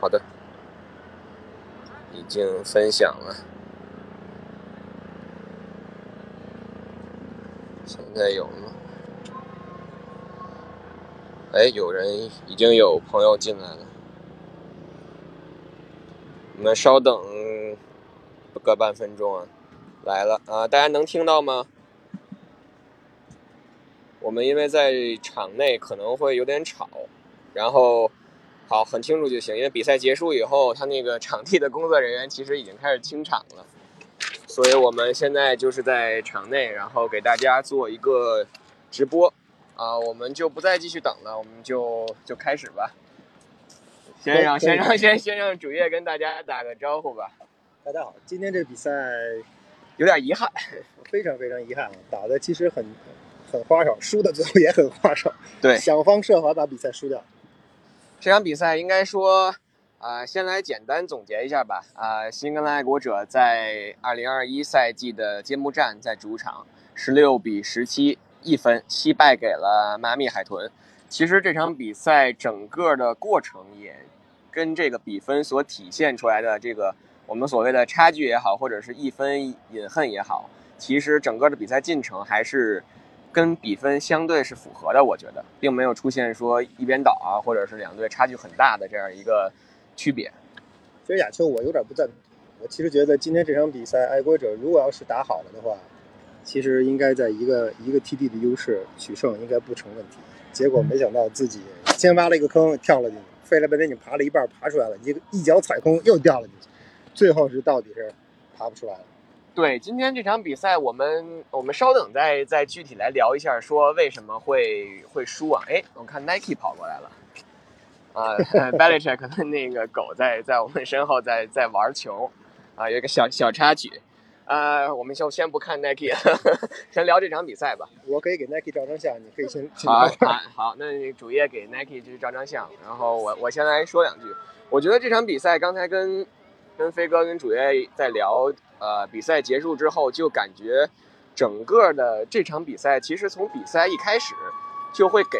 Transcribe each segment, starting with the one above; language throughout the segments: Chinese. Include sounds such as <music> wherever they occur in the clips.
好的，已经分享了。现在有吗？哎，有人已经有朋友进来了。你们稍等个半分钟啊，来了啊！大家能听到吗？我们因为在场内可能会有点吵，然后好很清楚就行。因为比赛结束以后，他那个场地的工作人员其实已经开始清场了。所以我们现在就是在场内，然后给大家做一个直播，啊，我们就不再继续等了，我们就就开始吧。先让先让先先让主页跟大家打个招呼吧。大家好，今天这比赛有点遗憾，<laughs> 非常非常遗憾啊，打的其实很很花哨，输的最后也很花哨。对，想方设法把比赛输掉。这场比赛应该说。啊，先来简单总结一下吧。啊，新格兰爱国者在二零二一赛季的揭幕战在主场十六比十七一分惜败给了迈阿密海豚。其实这场比赛整个的过程也跟这个比分所体现出来的这个我们所谓的差距也好，或者是一分隐恨也好，其实整个的比赛进程还是跟比分相对是符合的。我觉得并没有出现说一边倒啊，或者是两队差距很大的这样一个。区别，其实亚秋我有点不赞同。我其实觉得今天这场比赛，爱国者如果要是打好了的话，其实应该在一个一个 TD 的优势取胜，应该不成问题。结果没想到自己先挖了一个坑跳了进去，费了半天劲爬了一半爬出来了，一个一脚踩空又掉了进去，最后是到底是爬不出来了。对，今天这场比赛我们我们稍等再再具体来聊一下，说为什么会会输啊？哎，我看 Nike 跑过来了。啊 b a l i c h e c k 的那个狗在在我们身后在在玩球，啊，有一个小小插曲，啊，我们就先不看 Nike，先聊这场比赛吧。我可以给 Nike 照张相，你可以先。好，好，那主页给 Nike 去照张相，然后我我先来说两句。我觉得这场比赛刚才跟跟飞哥跟主页在聊，呃，比赛结束之后就感觉整个的这场比赛其实从比赛一开始就会给。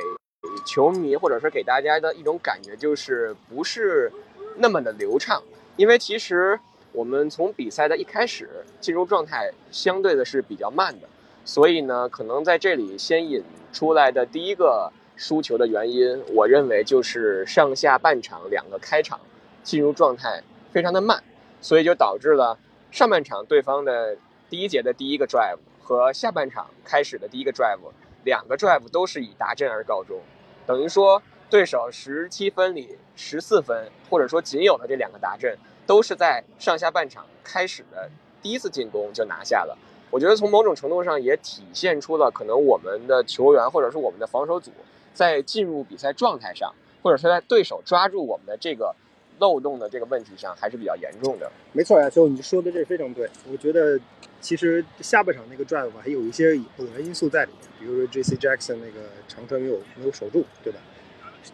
球迷或者说给大家的一种感觉就是不是那么的流畅，因为其实我们从比赛的一开始进入状态相对的是比较慢的，所以呢，可能在这里先引出来的第一个输球的原因，我认为就是上下半场两个开场进入状态非常的慢，所以就导致了上半场对方的第一节的第一个 drive 和下半场开始的第一个 drive。两个 drive 都是以达阵而告终，等于说对手十七分里十四分，或者说仅有的这两个达阵，都是在上下半场开始的第一次进攻就拿下了。我觉得从某种程度上也体现出了可能我们的球员或者是我们的防守组在进入比赛状态上，或者是在对手抓住我们的这个漏洞的这个问题上还是比较严重的。没错呀，就你说的这非常对，我觉得。其实下半场那个 drive 还有一些偶然因素在里面，比如说 J.C. Jackson 那个长传没有没有守住，对吧？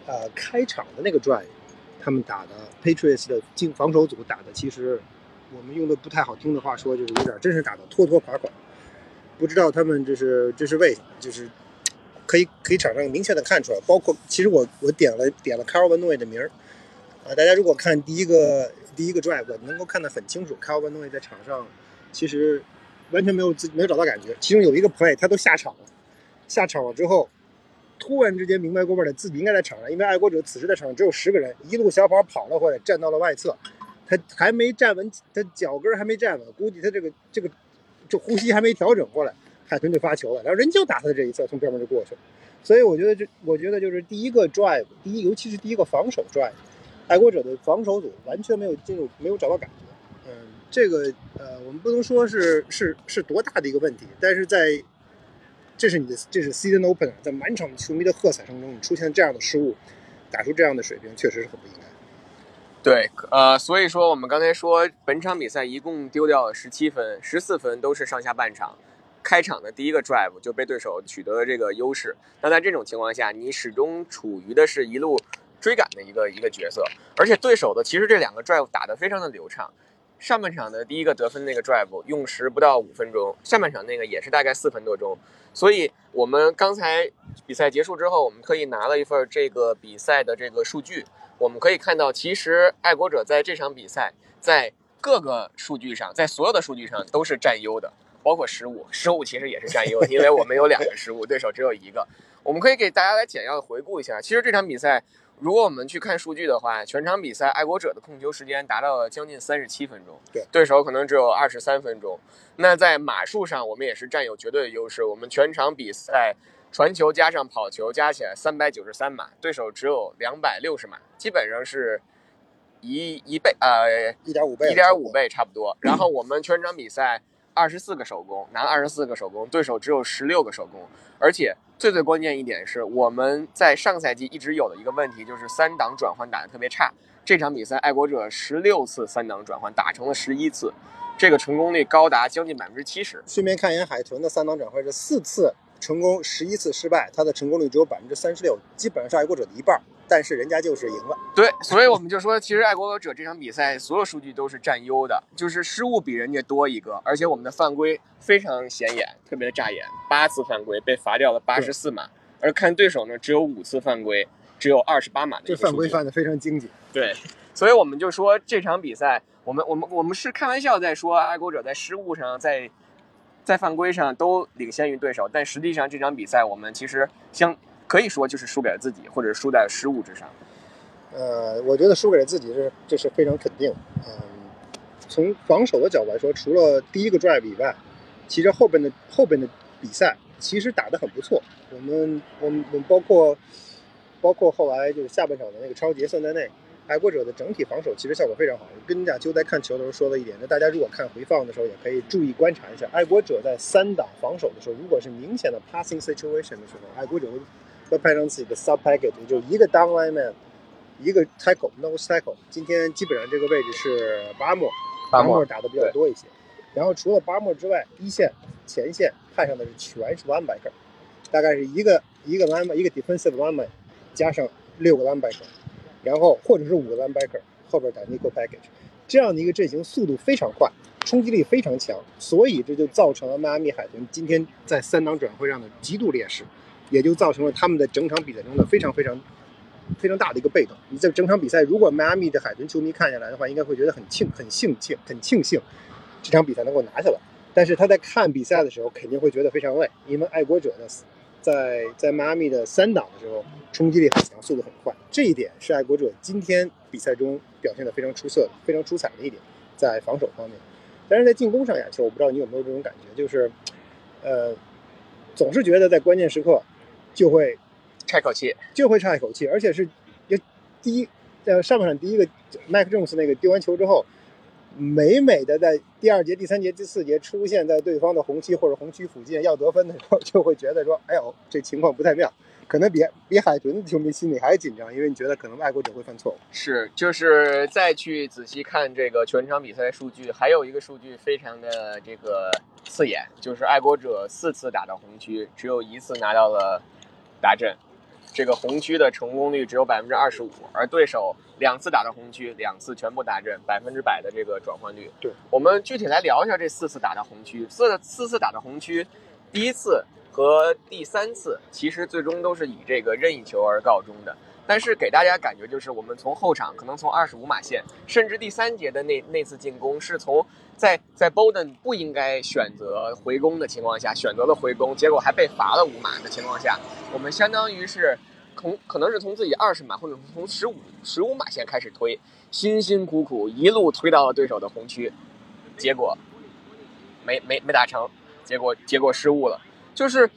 呃，开场的那个 drive，他们打的 Patriots 的进防守组打的，其实我们用的不太好听的话说，就是有点真是打的拖拖垮垮。不知道他们这是这是为什么？就是可以可以场上明显的看出来，包括其实我我点了点了 Carl Van Noy 的名儿啊，大家如果看第一个第一个 drive，能够看得很清楚，Carl Van Noy 在场上其实。完全没有自没有找到感觉，其中有一个 play 他都下场了，下场了之后，突然之间明白过味儿了，自己应该在场上，因为爱国者此时在场上只有十个人，一路小跑跑了回来，站到了外侧，他还没站稳，他脚跟还没站稳，估计他这个这个这呼吸还没调整过来，海豚就发球了，然后人就打他的这一侧，从边边就过去了，所以我觉得这我觉得就是第一个 drive，第一尤其是第一个防守 drive，爱国者的防守组完全没有进入，没有找到感觉。嗯这个呃，我们不能说是是是多大的一个问题，但是在这是你的这是 season open，在满场球迷的喝彩声中，你出现这样的失误，打出这样的水平，确实是很不应该。对，呃，所以说我们刚才说本场比赛一共丢掉了十七分，十四分都是上下半场开场的第一个 drive 就被对手取得了这个优势。那在这种情况下，你始终处于的是一路追赶的一个一个角色，而且对手的其实这两个 drive 打得非常的流畅。上半场的第一个得分那个 drive 用时不到五分钟，下半场那个也是大概四分多钟，所以我们刚才比赛结束之后，我们特意拿了一份这个比赛的这个数据，我们可以看到，其实爱国者在这场比赛在各个数据上，在所有的数据上都是占优的，包括失误，失误其实也是占优的，因为我们有两个失误，对手只有一个。我们可以给大家来简要的回顾一下，其实这场比赛。如果我们去看数据的话，全场比赛爱国者的控球时间达到了将近三十七分钟，对，对手可能只有二十三分钟。那在码数上，我们也是占有绝对的优势。我们全场比赛传球加上跑球加起来三百九十三码，对手只有两百六十码，基本上是一一倍，呃，一点五倍，一点五倍差不多。然后我们全场比赛二十四个手工，拿二十四个手工，对手只有十六个手工，而且。最最关键一点是，我们在上赛季一直有的一个问题，就是三档转换打得特别差。这场比赛，爱国者十六次三档转换打成了十一次，这个成功率高达将近百分之七十。顺便看一眼海豚的三档转换是四次成功，十一次失败，它的成功率只有百分之三十六，基本上是爱国者的一半。但是人家就是赢了，对，所以我们就说，其实爱国者这场比赛所有数据都是占优的，就是失误比人家多一个，而且我们的犯规非常显眼，特别的扎眼，八次犯规被罚掉了八十四码，而看对手呢只有五次犯规，只有二十八码的这犯规犯的非常精简。对，所以我们就说这场比赛，我们我们我们是开玩笑在说爱国者在失误上，在在犯规上都领先于对手，但实际上这场比赛我们其实相。可以说就是输给了自己，或者输在了失误之上。呃，我觉得输给了自己是这是非常肯定。嗯，从防守的角度来说，除了第一个 drive 以外，其实后边的后边的比赛其实打得很不错。我们我们我们包括包括后来就是下半场的那个超级算在内。爱国者的整体防守其实效果非常好。我跟你讲，就在看球的时候说了一点，那大家如果看回放的时候，也可以注意观察一下，爱国者在三档防守的时候，如果是明显的 passing situation 的时候，爱国者会派上自己的 sub package，就一个 down line man，一个 tackle，nose tackle。今天基本上这个位置是巴莫，巴莫打的比较多一些。然后除了巴莫之外，一线、前线派上的是全是 linebacker，大概是一个一个 line 一个 defensive lineman 加上六个 linebacker，然后或者是五个 linebacker 后边打 nickel package，这样的一个阵型速度非常快，冲击力非常强，所以这就造成了迈阿密海豚今天在三档转会上的极度劣势。也就造成了他们的整场比赛中的非常非常非常大的一个被动。你在整场比赛，如果迈阿密的海豚球迷看下来的话，应该会觉得很庆很庆幸很庆幸这场比赛能够拿下来。但是他在看比赛的时候，肯定会觉得非常累，因为爱国者呢，在在迈阿密的三档的时候冲击力很强，速度很快。这一点是爱国者今天比赛中表现的非常出色、非常出彩的一点，在防守方面。但是在进攻上，亚球，我不知道你有没有这种感觉，就是呃，总是觉得在关键时刻。就会差一口气，就会差一口气，而且是，第一，在上半场第一个麦克琼斯那个丢完球之后，美美的在第二节、第三节、第四节出现在对方的红区或者红区附近要得分的时候，就会觉得说，哎呦，这情况不太妙，可能比比海豚的球迷心里还紧张，因为你觉得可能爱国者会犯错误。是，就是再去仔细看这个全场比赛数据，还有一个数据非常的这个刺眼，就是爱国者四次打到红区，只有一次拿到了。达阵，这个红区的成功率只有百分之二十五，而对手两次打到红区，两次全部达阵，百分之百的这个转换率。对，我们具体来聊一下这四次打到红区，四四次打到红区，第一次和第三次其实最终都是以这个任意球而告终的。但是给大家感觉就是，我们从后场可能从二十五码线，甚至第三节的那那次进攻是从。在在 Bowden 不应该选择回攻的情况下，选择了回攻，结果还被罚了五码的情况下，我们相当于是从可能是从自己二十码或者从十五十五码线开始推，辛辛苦苦一路推到了对手的红区，结果没没没打成，结果结果失误了。就是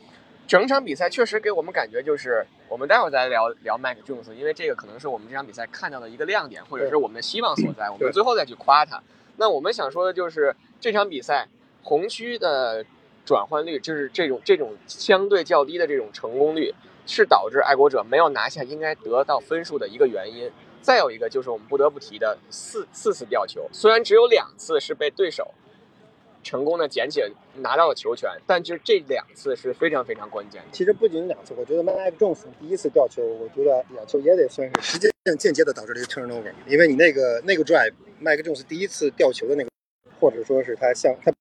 整场比赛确实给我们感觉就是，我们待会儿再聊聊 Mac Jones，因为这个可能是我们这场比赛看到的一个亮点，或者是我们的希望所在，我们最后再去夸他。那我们想说的就是这场比赛红区的转换率，就是这种这种相对较低的这种成功率，是导致爱国者没有拿下应该得到分数的一个原因。再有一个就是我们不得不提的四四次吊球，虽然只有两次是被对手成功的捡起拿到了球权，但就是这两次是非常非常关键的。其实不仅两次，我觉得 Mike Jones 第一次吊球，我觉得两球也得算是直接间接的导致了一个 turnover，因为你那个那个 drive。麦克琼斯第一次吊球的那个，或者说是他像他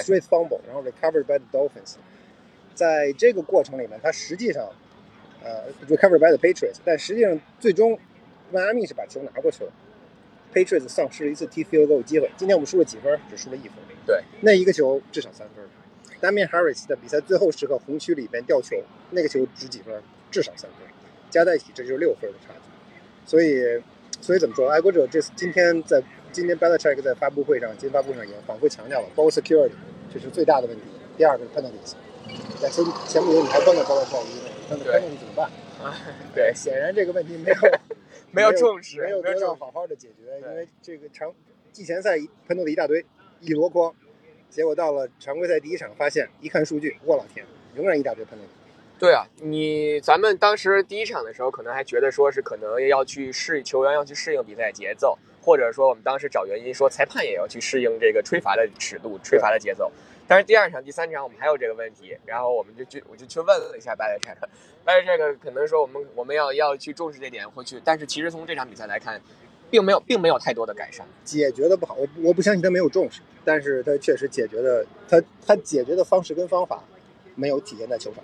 straight fumble，然后 recovered by the Dolphins，在这个过程里面，他实际上呃 recovered by the Patriots，但实际上最终迈阿密是把球拿过去了，Patriots 丧失了一次踢 field goal 机会。今天我们输了几分？只输了一分。对，那一个球至少三分。Damian Harris 在比赛最后时刻红区里边吊球，那个球值几分？至少三分，加在一起这就是六分的差距。所以，所以怎么说？爱国者这次今天在今天 Belichick 在发布会上，今天发布会上也反复强调了 ball security 这是最大的问题。第二个是 penalties，在前前不久你还问了 Belichick 一个，那 penalty 怎么办？啊，<laughs> 对，显然这个问题没有 <laughs> 没有重视，没有得到好好的解决，因为这个常季前赛喷 e 的一大堆，一箩筐。结果到了常规赛第一场，发现一看数据，我老天，仍然一大堆喷 e 对啊，你咱们当时第一场的时候，可能还觉得说是可能要去适球员要去适应比赛节奏，或者说我们当时找原因说裁判也要去适应这个吹罚的尺度、吹罚的节奏。但是第二场、第三场我们还有这个问题，然后我们就去我就去问了一下拜勒这个，拜勒这个可能说我们我们要要去重视这点，或去。但是其实从这场比赛来看，并没有并没有太多的改善，解决的不好。我我不相信他没有重视，但是他确实解决的，他他解决的方式跟方法没有体现在球场。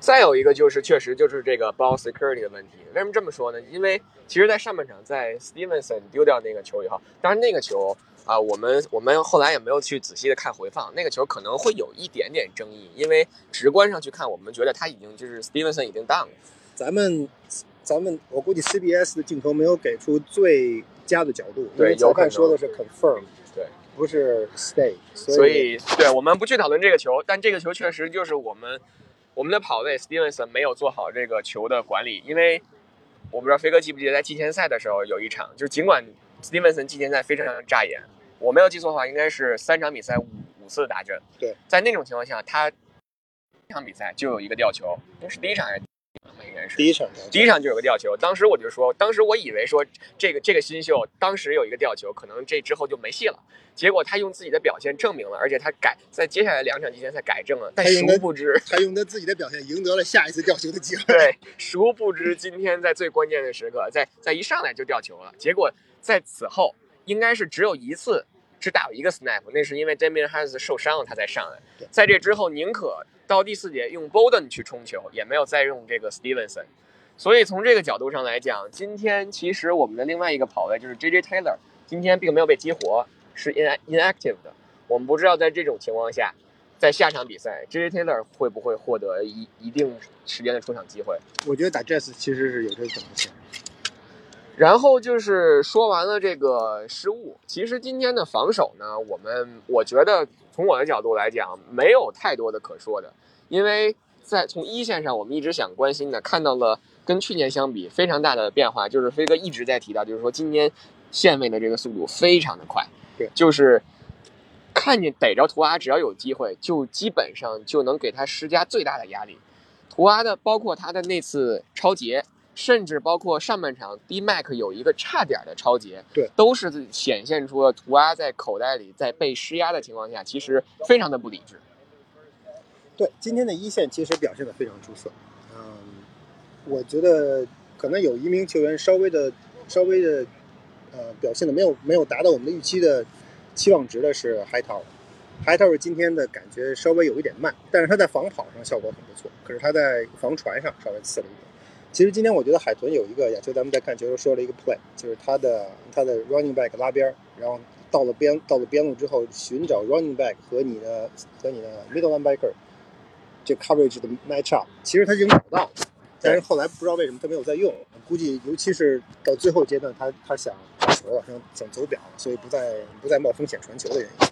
再有一个就是，确实就是这个 ball security 的问题。为什么这么说呢？因为其实，在上半场，在 Stevenson 丢掉那个球以后，当然那个球啊，我们我们后来也没有去仔细的看回放，那个球可能会有一点点争议，因为直观上去看，我们觉得他已经就是 Stevenson 已经 down 了。咱们咱们我估计 CBS 的镜头没有给出最佳的角度，对，裁判说的是 confirm，对，不是 stay，所以对我们不去讨论这个球，但这个球确实就是我们。我们的跑位 Stevenson 没有做好这个球的管理，因为我不知道飞哥记不记得在季前赛的时候有一场，就是尽管 Stevenson 季前赛非常扎眼，我没有记错的话，应该是三场比赛五五次打针。对，在那种情况下，他一场比赛就有一个吊球，那是第一场还是？应该是第一场，第一场就有个吊球。当时我就说，当时我以为说这个这个新秀当时有一个吊球，可能这之后就没戏了。结果他用自己的表现证明了，而且他改在接下来两场季前赛改正了。但殊不知，他用他自己的表现赢得了下一次吊球的机会。对，殊不知今天在最关键的时刻，在在一上来就吊球了。结果在此后应该是只有一次只打了一个 snap，那是因为 Damian Harris 受伤了，他才上来。在这之后，宁可到第四节用 Bolden 去冲球，也没有再用这个 Stevenson。所以从这个角度上来讲，今天其实我们的另外一个跑位就是 JJ Taylor，今天并没有被激活。是 in inactive 的，我们不知道在这种情况下，在下场比赛，J J Taylor 会不会获得一一定时间的出场机会？我觉得打 Jazz 其实是有这个可能性。然后就是说完了这个失误，其实今天的防守呢，我们我觉得从我的角度来讲，没有太多的可说的，因为在从一线上，我们一直想关心的，看到了跟去年相比非常大的变化，就是飞哥一直在提到，就是说今年线位的这个速度非常的快。对就是看见逮着图阿，只要有机会，就基本上就能给他施加最大的压力。图阿的，包括他的那次超节，甚至包括上半场 D Mac 有一个差点的超节，对，都是显现出了图阿在口袋里，在被施压的情况下，其实非常的不理智。对，今天的一线其实表现的非常出色。嗯，我觉得可能有一名球员稍微的、稍微的。呃，表现的没有没有达到我们的预期的期望值的是 High Tower，High Tower 今天的感觉稍微有一点慢，但是他在防跑上效果很不错，可是他在防传上稍微次了一点。其实今天我觉得海豚有一个亚秋，咱们在看球时候说了一个 play，就是他的他的 running back 拉边，然后到了边到了边路之后寻找 running back 和你的和你的 middle linebacker 这 coverage 的 match up，其实他已经找到了，但是后来不知道为什么他没有再用，估计尤其是到最后阶段他他想。球想想走表，所以不再不再冒风险传球的原因。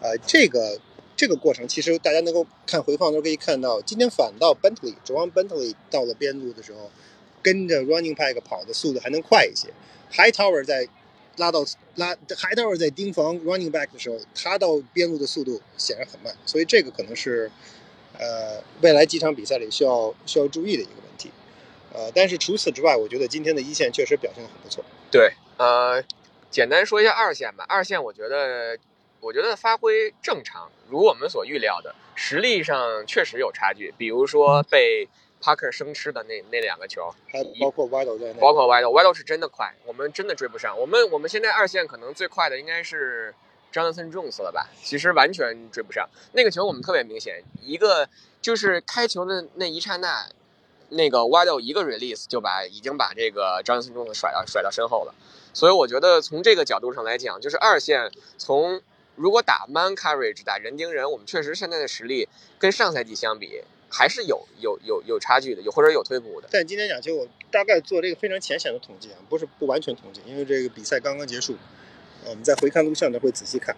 呃，这个这个过程其实大家能够看回放都可以看到，今天反倒 Bentley 指望 Bentley 到了边路的时候，跟着 Running Back 跑的速度还能快一些。High Tower 在拉到拉 High Tower 在盯防 Running Back 的时候，他到边路的速度显然很慢，所以这个可能是呃未来几场比赛里需要需要注意的一个问题。呃，但是除此之外，我觉得今天的一线确实表现的很不错。对。呃，简单说一下二线吧。二线我觉得，我觉得发挥正常，如我们所预料的，实力上确实有差距。比如说被 Parker 生吃的那那两个球，还包括 Wido 在内，包括 Wido，Wido 是真的快，我们真的追不上。我们我们现在二线可能最快的应该是 Jonathan Jones 了吧？其实完全追不上那个球，我们特别明显，一个就是开球的那一刹那，那个 Waddle 一个 release 就把已经把这个 Jonathan Jones 甩到甩到身后了。所以我觉得从这个角度上来讲，就是二线从如果打 man coverage 打人盯人，我们确实现在的实力跟上赛季相比还是有有有有差距的，有或者有退步的。但今天讲，其实我大概做这个非常浅显的统计啊，不是不完全统计，因为这个比赛刚刚结束，我们在回看录像呢会仔细看。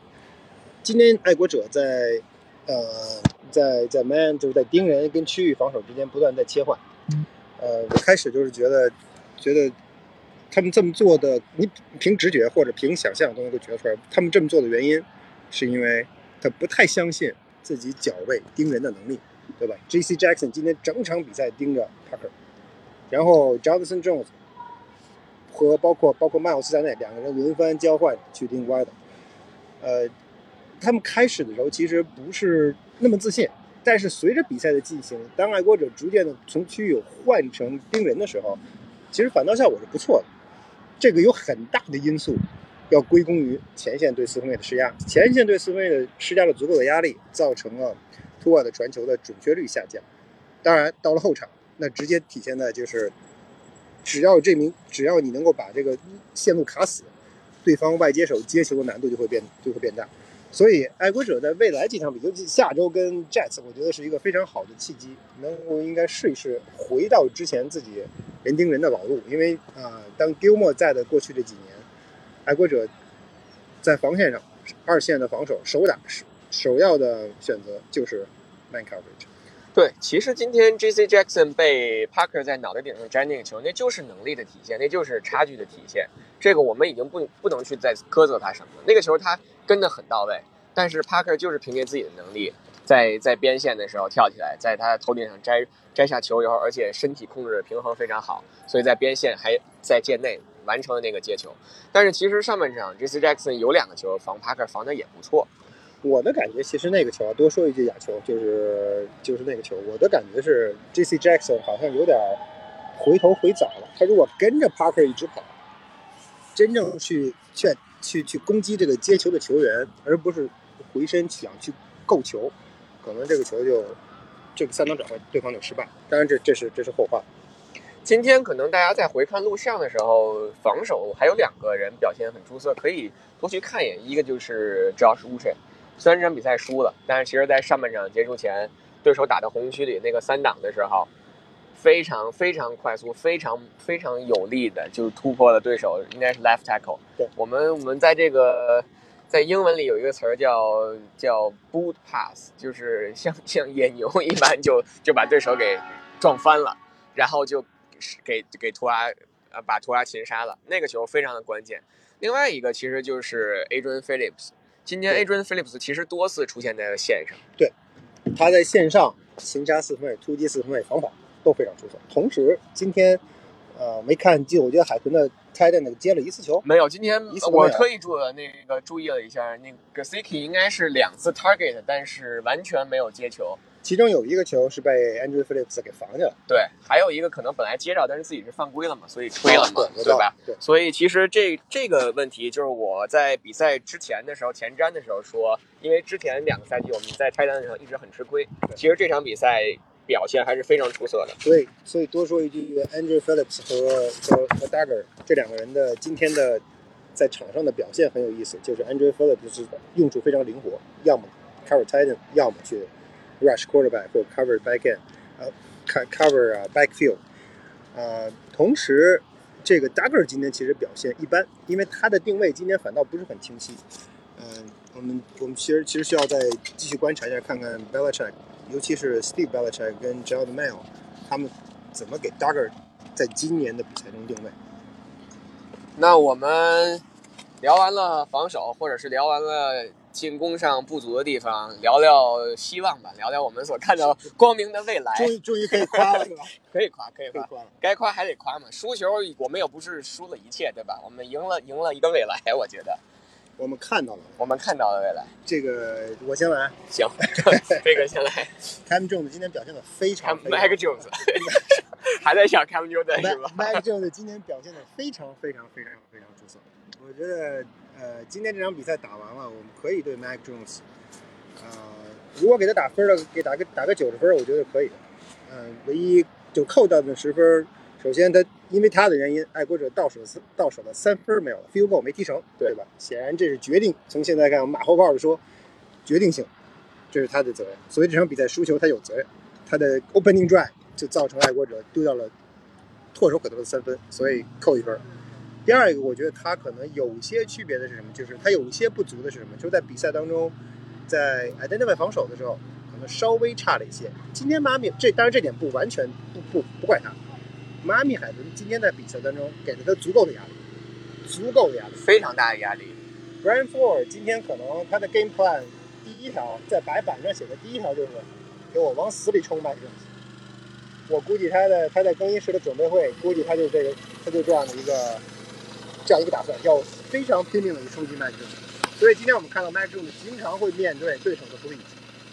今天爱国者在呃在在 man 就是在盯人跟区域防守之间不断在切换。呃，我开始就是觉得觉得他们这么做的，你凭直觉或者凭想象都能够觉出来，他们这么做的原因是因为他不太相信自己脚位盯人的能力。对吧？J.C. Jackson 今天整场比赛盯着 Parker，然后 Jonathan Jones 和包括包括迈尔斯在内两个人轮番交换去盯 w i d 呃，他们开始的时候其实不是那么自信，但是随着比赛的进行，当爱国者逐渐的从区域换成盯人的时候，其实反倒效果是不错的。这个有很大的因素要归功于前线对四分卫的施压，前线对四分卫的施加了足够的压力，造成了。突尔的传球的准确率下降，当然到了后场，那直接体现在就是，只要这名，只要你能够把这个线路卡死，对方外接手接球的难度就会变就会变大。所以爱国者在未来几场比赛，下周跟 Jets，我觉得是一个非常好的契机，能够应该试一试回到之前自己人盯人的老路。因为啊，当 Gilmore 在的过去这几年，爱国者在防线上二线的防守首打是。首要的选择就是 man coverage。对，其实今天 J.C. Jackson 被 Parker 在脑袋顶上摘那个球，那就是能力的体现，那就是差距的体现。这个我们已经不不能去再苛责他什么了。那个球他跟的很到位，但是 Parker 就是凭借自己的能力，在在边线的时候跳起来，在他头顶上摘摘下球以后，而且身体控制平衡非常好，所以在边线还在界内完成了那个接球。但是其实上半场 J.C. Jackson 有两个球防 Parker 防的也不错。我的感觉其实那个球啊，多说一句假球，就是就是那个球。我的感觉是，J.C. Jackson 好像有点回头回早了。他如果跟着 Parker 一直跑，真正去去去去攻击这个接球的球员，而不是回身想去够球，可能这个球就这个三档转换对方就失败。当然这这是这是后话。今天可能大家在回看录像的时候，防守还有两个人表现很出色，可以多去看一眼。一个就是 Josh Uche。虽然这场比赛输了，但是其实，在上半场结束前，对手打到红区里那个三档的时候，非常非常快速，非常非常有力的，就是突破了对手，应该是 left tackle。对，我们我们在这个在英文里有一个词儿叫叫 boot pass，就是像像野牛一般，就就把对手给撞翻了，然后就给给图阿呃把图阿擒杀了。那个球非常的关键。另外一个其实就是 Adrian Phillips。今年 Adrian Phillips 其实多次出现在了线上，对，他在线上擒杀四分卫、突击四分卫、防跑都非常出色。同时，今天，呃，没看就我觉得海豚的 Titan 那个接了一次球，没有。今天我特意注了那个注意了一下，那个 Siki 应该是两次 target，但是完全没有接球。其中有一个球是被 Andrew Phillips 给防下了，对，还有一个可能本来接着，但是自己是犯规了嘛，所以吹了嘛，对吧？对，所以其实这这个问题就是我在比赛之前的时候前瞻的时候说，因为之前两个赛季我们在拆单的时候一直很吃亏，其实这场比赛表现还是非常出色的。对，所以多说一句，Andrew Phillips 和和和 Dagger 这两个人的今天的在场上的表现很有意思，就是 Andrew Phillips 是用处非常灵活，要么 cover Titan，要么去。Rush quarterback 或 cover back end，呃，cover 啊 backfield，啊，同时这个 Duggar 今天其实表现一般，因为他的定位今天反倒不是很清晰。嗯，我们我们其实其实需要再继续观察一下，看看 Belichick，尤其是 Steve Belichick 跟 Gerald Mail，他们怎么给 Duggar 在今年的比赛中定位。那我们聊完了防守，或者是聊完了。进攻上不足的地方，聊聊希望吧，聊聊我们所看到光明的未来。终于，终于可以夸了，是吧？<laughs> 可以夸，可以夸，夸该夸还得夸嘛。输球我们又不是输了一切，对吧？我们赢了，赢了一个未来，我觉得。我们看到了，我们看到了未来。这个我先来，行，<laughs> 这个先来。Cam Jones 今天表现的非常。Mac Jones。<laughs> 还在想 Cam Newton 是吧 Mac Jones 今天表现的非常非常非常非常出色。我觉得，呃，今天这场比赛打完了，我们可以对 Mac Jones，呃，如果给他打分了，给打个打个九十分，我觉得可以的。嗯、唯一就扣掉的十分，首先他因为他的原因，爱国者到手到手的三分没有了，field goal 没踢成，对对吧？显然这是决定。从现在看，马后炮的说，决定性，这是他的责任。所以这场比赛输球他有责任。他的 opening drive 就造成爱国者丢掉了唾手可得的三分，所以扣一分。第二一个，我觉得他可能有些区别的是什么？就是他有一些不足的是什么？就是在比赛当中，在 identify 防守的时候，可能稍微差了一些。今天马米这当然这点不完全不不不怪他，马米海豚今天在比赛当中给了他足够的压力，足够的压力。非常大的压力。Brian Ford 今天可能他的 game plan 第一条在白板上写的第一条就是给我往死里冲 Mac Jones。我估计他的他在更衣室的准备会，估计他就这个他就这样的一个这样一个打算，要非常拼命的去冲击 Mac Jones。所以今天我们看到 Mac Jones 经常会面对对手的 blitz，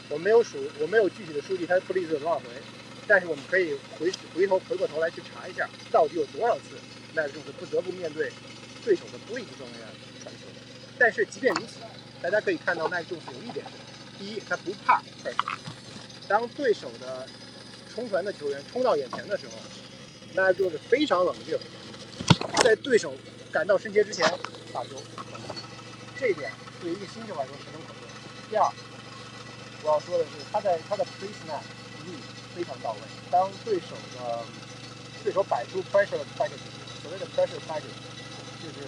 我没有数我没有具体的数据，他 blitz 有多少回，但是我们可以回回头回过头来去查一下，到底有多少次 Mac Jones 不得不面对对手的 blitz 状态下传球。但是即便如此，大家可以看到麦克 Jones 有一点，第一，他不怕被。当对手的冲传的球员冲到眼前的时候，那就是非常冷静，在对手赶到身前之前把球。这一点对于一个新秀来说十分可贵。第二，我要说的是他在他的 pre snap 力非常到位。当对手的对手摆出 pressure package，所谓的 pressure package 就是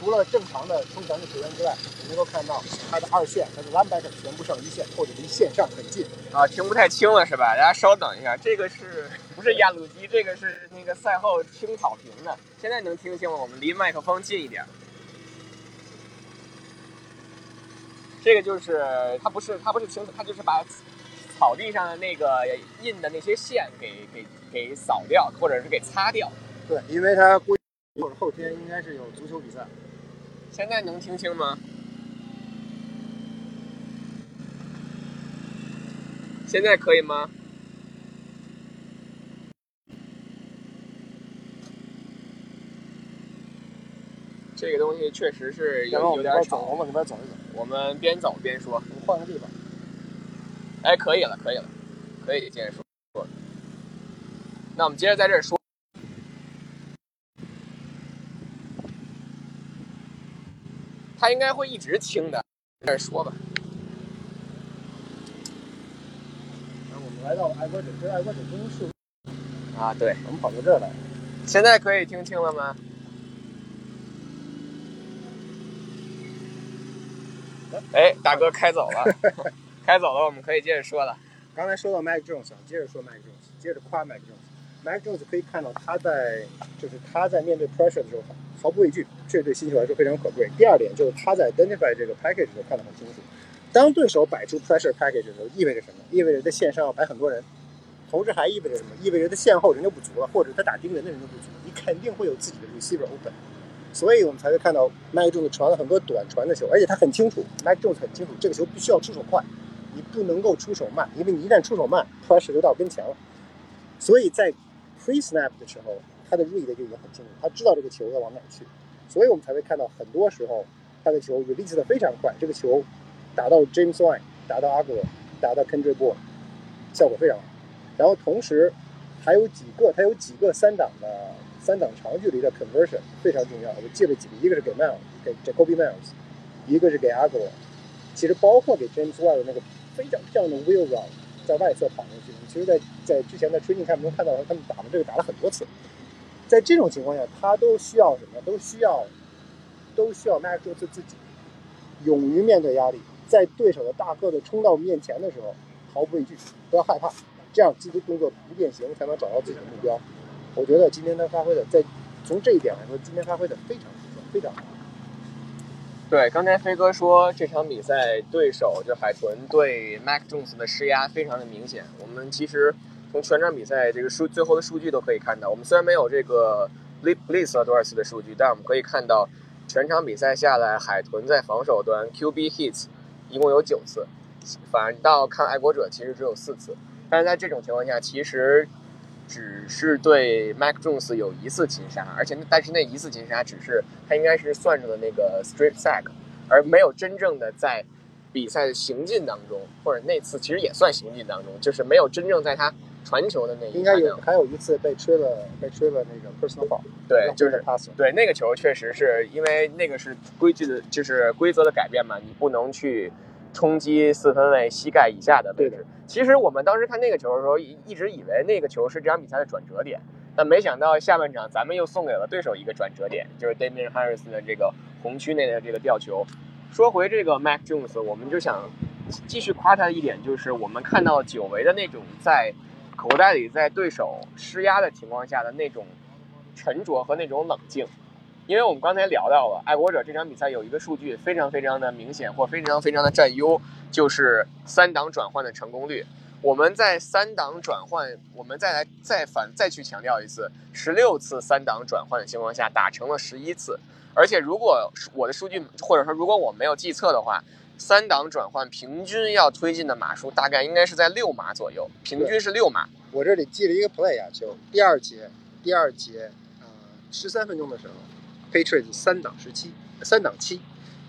除了正常的冲传的球员之外，你能够看到他的二线、他的 linebacker 全部上一线，或者离线上很近。啊，听不太清了是吧？大家稍等一下，这个是不是压路机？这个是那个赛后听草坪的。现在能听清了，我们离麦克风近一点。这个就是它不是它不是清，它就是把草地上的那个印的那些线给给给扫掉，或者是给擦掉。对，因为它估计后后天应该是有足球比赛。现在能听清吗？现在可以吗？这个东西确实是有有点们这边走，我吵，们这边走一走，我们边走边说。我们换个地方。哎，可以了，可以了，可以接着说。那我们接着在这儿说。他应该会一直听的，再说吧。然后我们来到爱国者，这爱国者更衣室，啊，对，我们跑到这儿来。现在可以听清了吗？哎，大哥开走了，<laughs> 开走了，我们可以接着说了。刚才说到 Mac Jones，想接着说 Mac Jones，接着夸 Mac Jones。Mac Jones 可以看到他在就是他在面对 pressure 的时候毫不畏惧，这对新球来说非常可贵。第二点就是他在 identify 这个 package 的时候看得很清楚。当对手摆出 pressure package 的时候，意味着什么？意味着在线上要摆很多人，同时还意味着什么？意味着他线后人就不足了，或者他打盯人的人就不足了，你肯定会有自己的 receiver open。所以我们才会看到 Mac Jones 传了很多短传的球，而且他很清楚，Mac Jones 很清楚这个球必须要出手快，你不能够出手慢，因为你一旦出手慢，pressure 就到跟前了。所以在 pre snap 的时候，他的 read 就已经很清楚，他知道这个球要往哪去，所以我们才会看到很多时候他的球 release 的非常快，这个球打到 James White，打到 a g u i l 打到 Kendrick Bourne，效果非常好。然后同时还有几个，他有几个三档的三档长距离的 conversion 非常重要。我记了几个，一个是给 Miles，给 Jacoby Miles，一个是给 a g u i l 其实包括给 James White 的那个非常漂亮的 wheel run，在外侧跑过去。其实在，在之前的 training camp 中看到他们打的这个打了很多次。在这种情况下，他都需要什么？都需要，都需要 Mac 做自己勇于面对压力，在对手的大个子冲到面前的时候毫不畏惧，不要害怕，这样机动动作不变形，才能找到自己的目标。我觉得今天他发挥的，在从这一点来说，今天发挥的非常不错，非常好。对，刚才飞哥说这场比赛对手就海豚对 Mac Jones 的施压非常的明显。我们其实从全场比赛这个数最后的数据都可以看到，我们虽然没有这个 blitz 了多少次的数据，但我们可以看到全场比赛下来，海豚在防守端 QB hits 一共有九次，反倒看爱国者其实只有四次。但是在这种情况下，其实只是对 Mac Jones 有一次擒杀，而且但是那一次擒杀只是他应该是算上的那个 strip sack，而没有真正的在比赛的行进当中，或者那次其实也算行进当中，就是没有真正在他传球的那一应该有还有一次被吹了被吹了那个 personal foul，对，就是。对那个球确实是因为那个是规矩的，就是规则的改变嘛，你不能去冲击四分卫膝盖以下的位对置。其实我们当时看那个球的时候，一一直以为那个球是这场比赛的转折点，但没想到下半场咱们又送给了对手一个转折点，就是 Damian Harris 的这个红区内的这个吊球。说回这个 Mac Jones，我们就想继续夸他的一点，就是我们看到久违的那种在口袋里在对手施压的情况下的那种沉着和那种冷静。因为我们刚才聊到了爱国者这场比赛有一个数据非常非常的明显或非常非常的占优，就是三档转换的成功率。我们在三档转换，我们再来再反再去强调一次，十六次三档转换的情况下打成了十一次，而且如果我的数据或者说如果我没有记错的话，三档转换平均要推进的码数大概应该是在六码左右，平均是六码。我这里记了一个 play 啊，就第二节第二节呃十三分钟的时候，Patriots 三档十七三档七，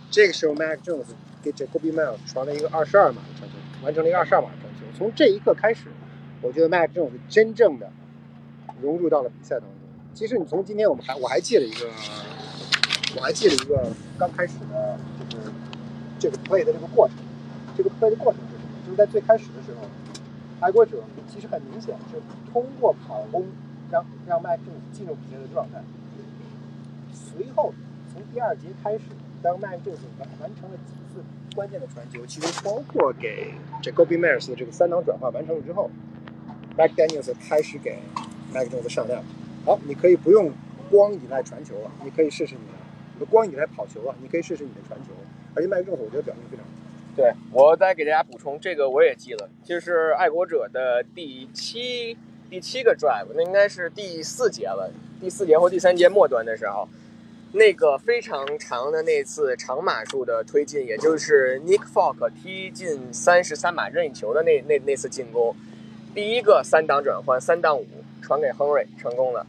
这个时候 Mac Jones 给 Jacoby Miles 传了一个二十二码的传球，完成了一个二十二码的传球。从这一刻开始，我觉得 Mac Jones 真正的融入到了比赛当中。其实你从今天我们还我还记了一个，我还记了一个刚开始的，就是这个 play 的这个过程。这个 play 的过程是什么？就是在最开始的时候，爱国者其实很明显是通过跑攻让让麦克进入比赛的状态。随后从第二节开始，当麦克完完成了几次关键的传球，其中包括给 Jacoby Myers 的这个三档转换完成了之后，Mac Daniels 开始给 Mac Jones 上量。好，你可以不用光依赖传球了，你可以试试你的，光依赖跑球了，你可以试试你的传球。而且麦克 Jones 我觉得表现非常好。对我再给大家补充，这个我也记了，就是爱国者的第七第七个 drive，那应该是第四节了，第四节或第三节末端的时候，那个非常长的那次长码数的推进，也就是 Nick Folk 踢进三十三码任意球的那那那次进攻，第一个三档转换三档五传给亨瑞成功了，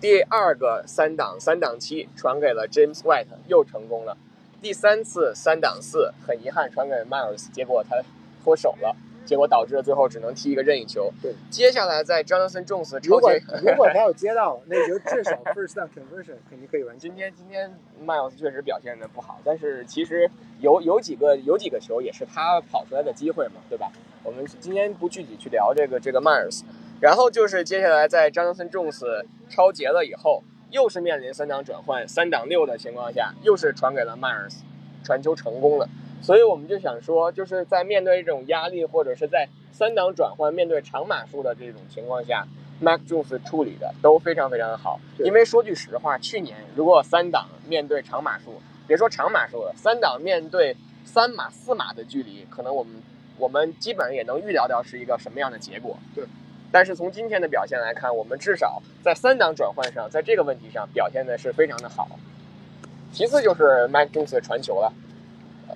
第二个三档三档七传给了 James White 又成功了。第三次三档四，很遗憾传给 Miles，结果他脱手了，结果导致了最后只能踢一个任意球。对，接下来在 Jonathan Jones 如果超接，如果他有接到了，那就至少 first down conversion 肯定可以完成。今天今天 Miles 确实表现的不好，但是其实有有几个有几个球也是他跑出来的机会嘛，对吧？我们今天不具体去聊这个这个 Miles，然后就是接下来在 Jonathan Jones 超截了以后。又是面临三档转换，三档六的情况下，又是传给了迈尔斯，传球成功了。所以我们就想说，就是在面对这种压力，或者是在三档转换、面对长码数的这种情况下，Mac Jones 处理的都非常非常的好。因为说句实话，去年如果三档面对长码数，别说长码数了，三档面对三码、四码的距离，可能我们我们基本上也能预料到是一个什么样的结果。对。但是从今天的表现来看，我们至少在三档转换上，在这个问题上表现的是非常的好。其次就是 Mac Jones 的传球了，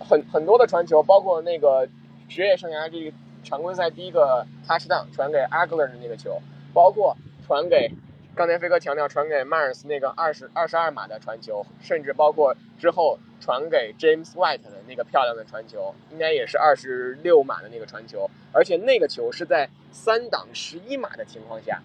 很很多的传球，包括那个职业生涯这个常规赛第一个 touchdown 传给 Agler 的那个球，包括传给刚才飞哥强调传给 Mars 那个二十二十二码的传球，甚至包括之后传给 James White 的那个漂亮的传球，应该也是二十六码的那个传球，而且那个球是在三档十一码的情况下，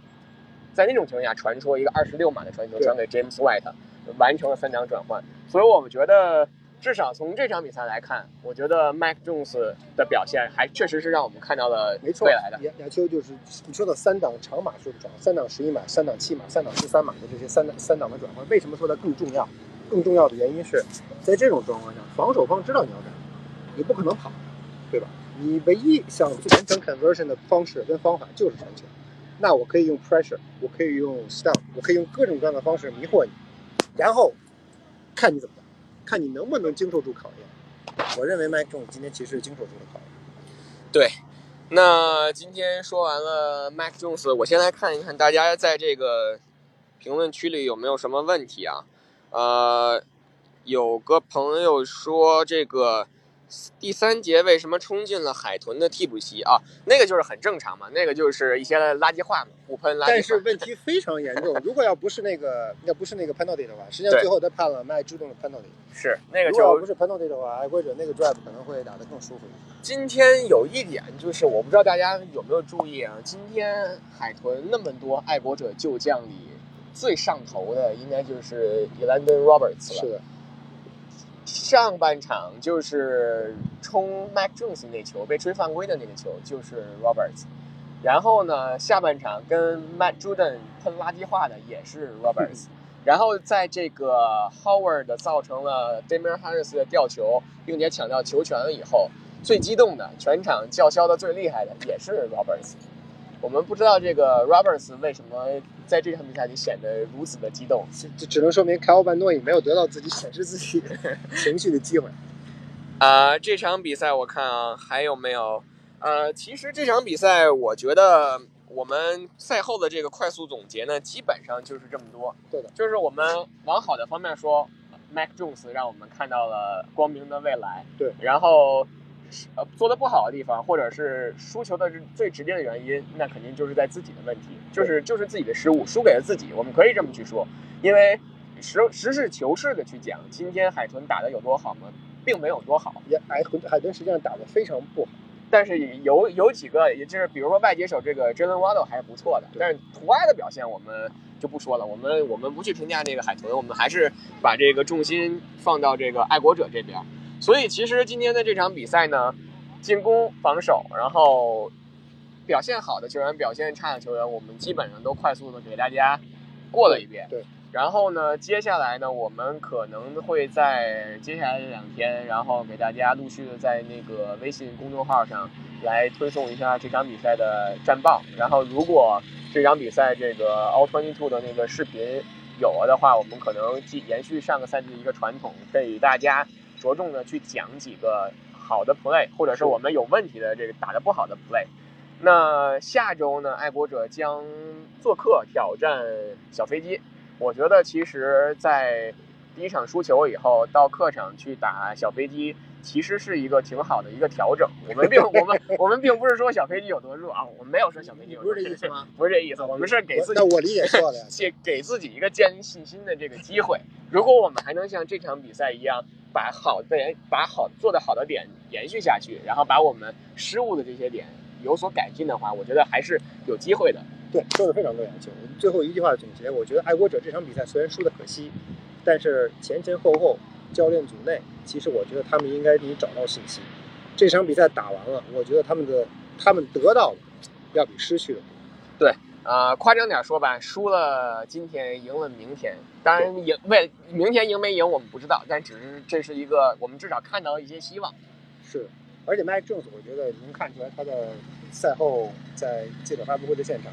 在那种情况下传出一个二十六码的传球传给 James White，完成了三档转换。所以我们觉得，至少从这场比赛来看，我觉得 Mac Jones 的表现还确实是让我们看到了没错未来的。亚亚秋就是你说的三档长码数的转换，三档十一码、三档七码、三档十三码的这些三档三档的转换，为什么说它更重要？更重要的原因是在这种状况下，防守方知道你要干嘛，你不可能跑，对吧？你唯一想完成 conversion 的方式跟方法就是传球。那我可以用 pressure，我可以用 stun，我可以用各种各样的方式迷惑你，然后看你怎么，看你能不能经受住考验。我认为 Mac Jones 今天其实是经受住了考验。对，那今天说完了 Mac Jones，我先来看一看大家在这个评论区里有没有什么问题啊？呃，有个朋友说这个第三节为什么冲进了海豚的替补席啊？那个就是很正常嘛，那个就是一些垃圾话嘛，互喷垃圾话。但是问题非常严重，如果要不是那个要不是那个 penalty 的话，实际上最后他判了麦朱顿的 penalty。是那个如果不是 penalty 的话，爱国者那个 drive 可能会打得更舒服一点。今天有一点就是，我不知道大家有没有注意啊？今天海豚那么多爱国者旧将里，最上头的应该就是 Elandon Roberts 了。是的，上半场就是冲 Mac Jones 那球被吹犯规的那个球，就是 Roberts。然后呢，下半场跟 Matt Juden 喷垃圾话的也是 <laughs> Roberts。然后在这个 Howard 造成了 Damian Harris 的吊球，并且抢到球权了以后，最激动的、全场叫嚣的最厉害的也是 Roberts。我们不知道这个 Roberts 为什么在这场比赛里显得如此的激动。这只能说明凯奥班诺伊没有得到自己显示自己 <laughs> 情绪的机会。啊、这场比赛我看啊，还有没有？呃，其实这场比赛，我觉得我们赛后的这个快速总结呢，基本上就是这么多。对的，就是我们往好的方面说，Mac Jones 让我们看到了光明的未来。对，然后呃做的不好的地方，或者是输球的最直接的原因，那肯定就是在自己的问题，就是就是自己的失误，输给了自己。我们可以这么去说，因为实实事求是的去讲，今天海豚打的有多好吗？并没有多好。也海豚海豚实际上打的非常不好。但是有有几个，也就是比如说外接手这个 Jalen Waddle 还是不错的，但是图埃的表现我们就不说了，我们我们不去评价这个海豚，我们还是把这个重心放到这个爱国者这边。所以其实今天的这场比赛呢，进攻、防守，然后表现好的球员、表现差的球员，我们基本上都快速的给大家过了一遍。对。然后呢，接下来呢，我们可能会在接下来这两天，然后给大家陆续的在那个微信公众号上来推送一下这场比赛的战报。然后，如果这场比赛这个 All Twenty Two 的那个视频有了的话，我们可能继延续上个赛季的一个传统，给大家着重的去讲几个好的 play，或者是我们有问题的这个打的不好的 play。那下周呢，爱国者将做客挑战小飞机。我觉得其实，在第一场输球以后，到客场去打小飞机，其实是一个挺好的一个调整。我们并我们我们并不是说小飞机有多弱啊，我们没有说小飞机有多弱不是这意思吗？不是这意思，我们是给自己那我理解错了呀。给给自己一个建立信心的这个机会。如果我们还能像这场比赛一样，把好的点、把好做的好的点延续下去，然后把我们失误的这些点有所改进的话，我觉得还是有机会的。对，说的非常对我们最后一句话总结，我觉得爱国者这场比赛虽然输的可惜，但是前前后后教练组内，其实我觉得他们应该已经找到信心。这场比赛打完了，我觉得他们的他们得到的要比失去的多。啊、夸张点说吧，输了今天，赢了明天。当然赢为明天赢没赢我们不知道，但只是这是一个我们至少看到了一些希望。是，而且 Mike Jones，我觉得能看出来他的赛后在记者发布会的现场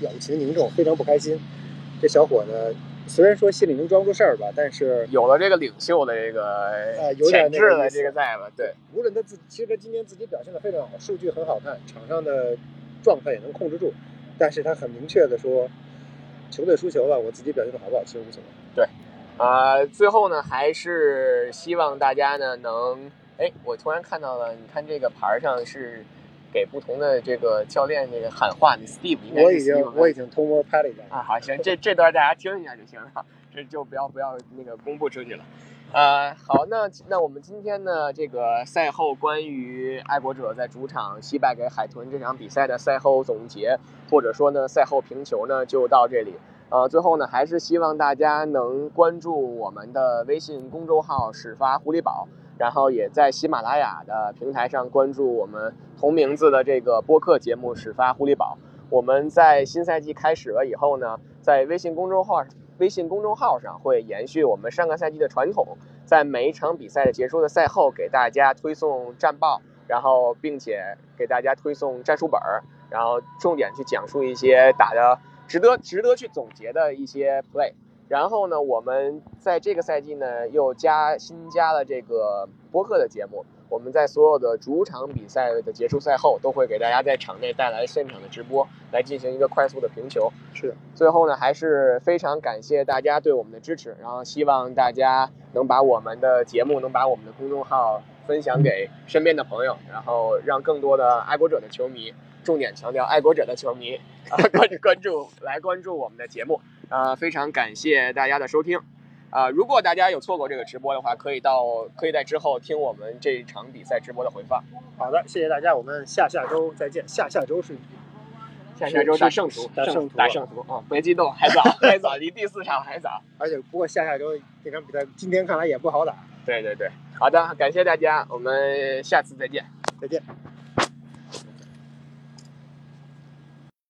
表情凝重，非常不开心。这小伙子虽然说心里能装出事儿吧，但是有了这个领袖的这个呃有点潜质的这个在吧，对，无论他自己，其实他今天自己表现的非常好，数据很好看，场上的状态也能控制住，但是他很明确的说，球队输球了，我自己表现的好不好其实无所谓。对啊、最后呢，还是希望大家呢能，哎，我突然看到了，你看这个牌儿上是给不同的这个教练这个喊话，你 Steve 应该是我已经我已经偷摸拍了一下，啊，好，行，这这段大家听一下就行了，这就不要不要那个公布出去了。呃，好，那那我们今天呢，这个赛后关于爱国者在主场惜败给海豚这场比赛的赛后总结，或者说呢赛后评球呢，就到这里。呃，最后呢，还是希望大家能关注我们的微信公众号“始发狐狸宝”，然后也在喜马拉雅的平台上关注我们同名字的这个播客节目“始发狐狸宝”。我们在新赛季开始了以后呢，在微信公众号微信公众号上会延续我们上个赛季的传统，在每一场比赛的结束的赛后给大家推送战报，然后并且给大家推送战术本儿，然后重点去讲述一些打的值得值得去总结的一些 play。然后呢，我们在这个赛季呢又加新加了这个播客的节目，我们在所有的主场比赛的结束赛后，都会给大家在场内带来现场的直播，来进行一个快速的评球。是的，最后呢，还是非常感谢大家对我们的支持，然后希望大家能把我们的节目，能把我们的公众号分享给身边的朋友，然后让更多的爱国者的球迷，重点强调爱国者的球迷 <laughs> 啊关关注来关注我们的节目。呃，非常感谢大家的收听。啊、如果大家有错过这个直播的话，可以到可以在之后听我们这场比赛直播的回放。好的，谢谢大家，我们下下周再见。下下周是下下周打圣徒，打圣徒打圣徒啊！别激动，还早，<laughs> 还早，离第四场还早。而且不过下下周这场比赛今天看来也不好打。对对对，好的，感谢大家，我们下次再见。再见。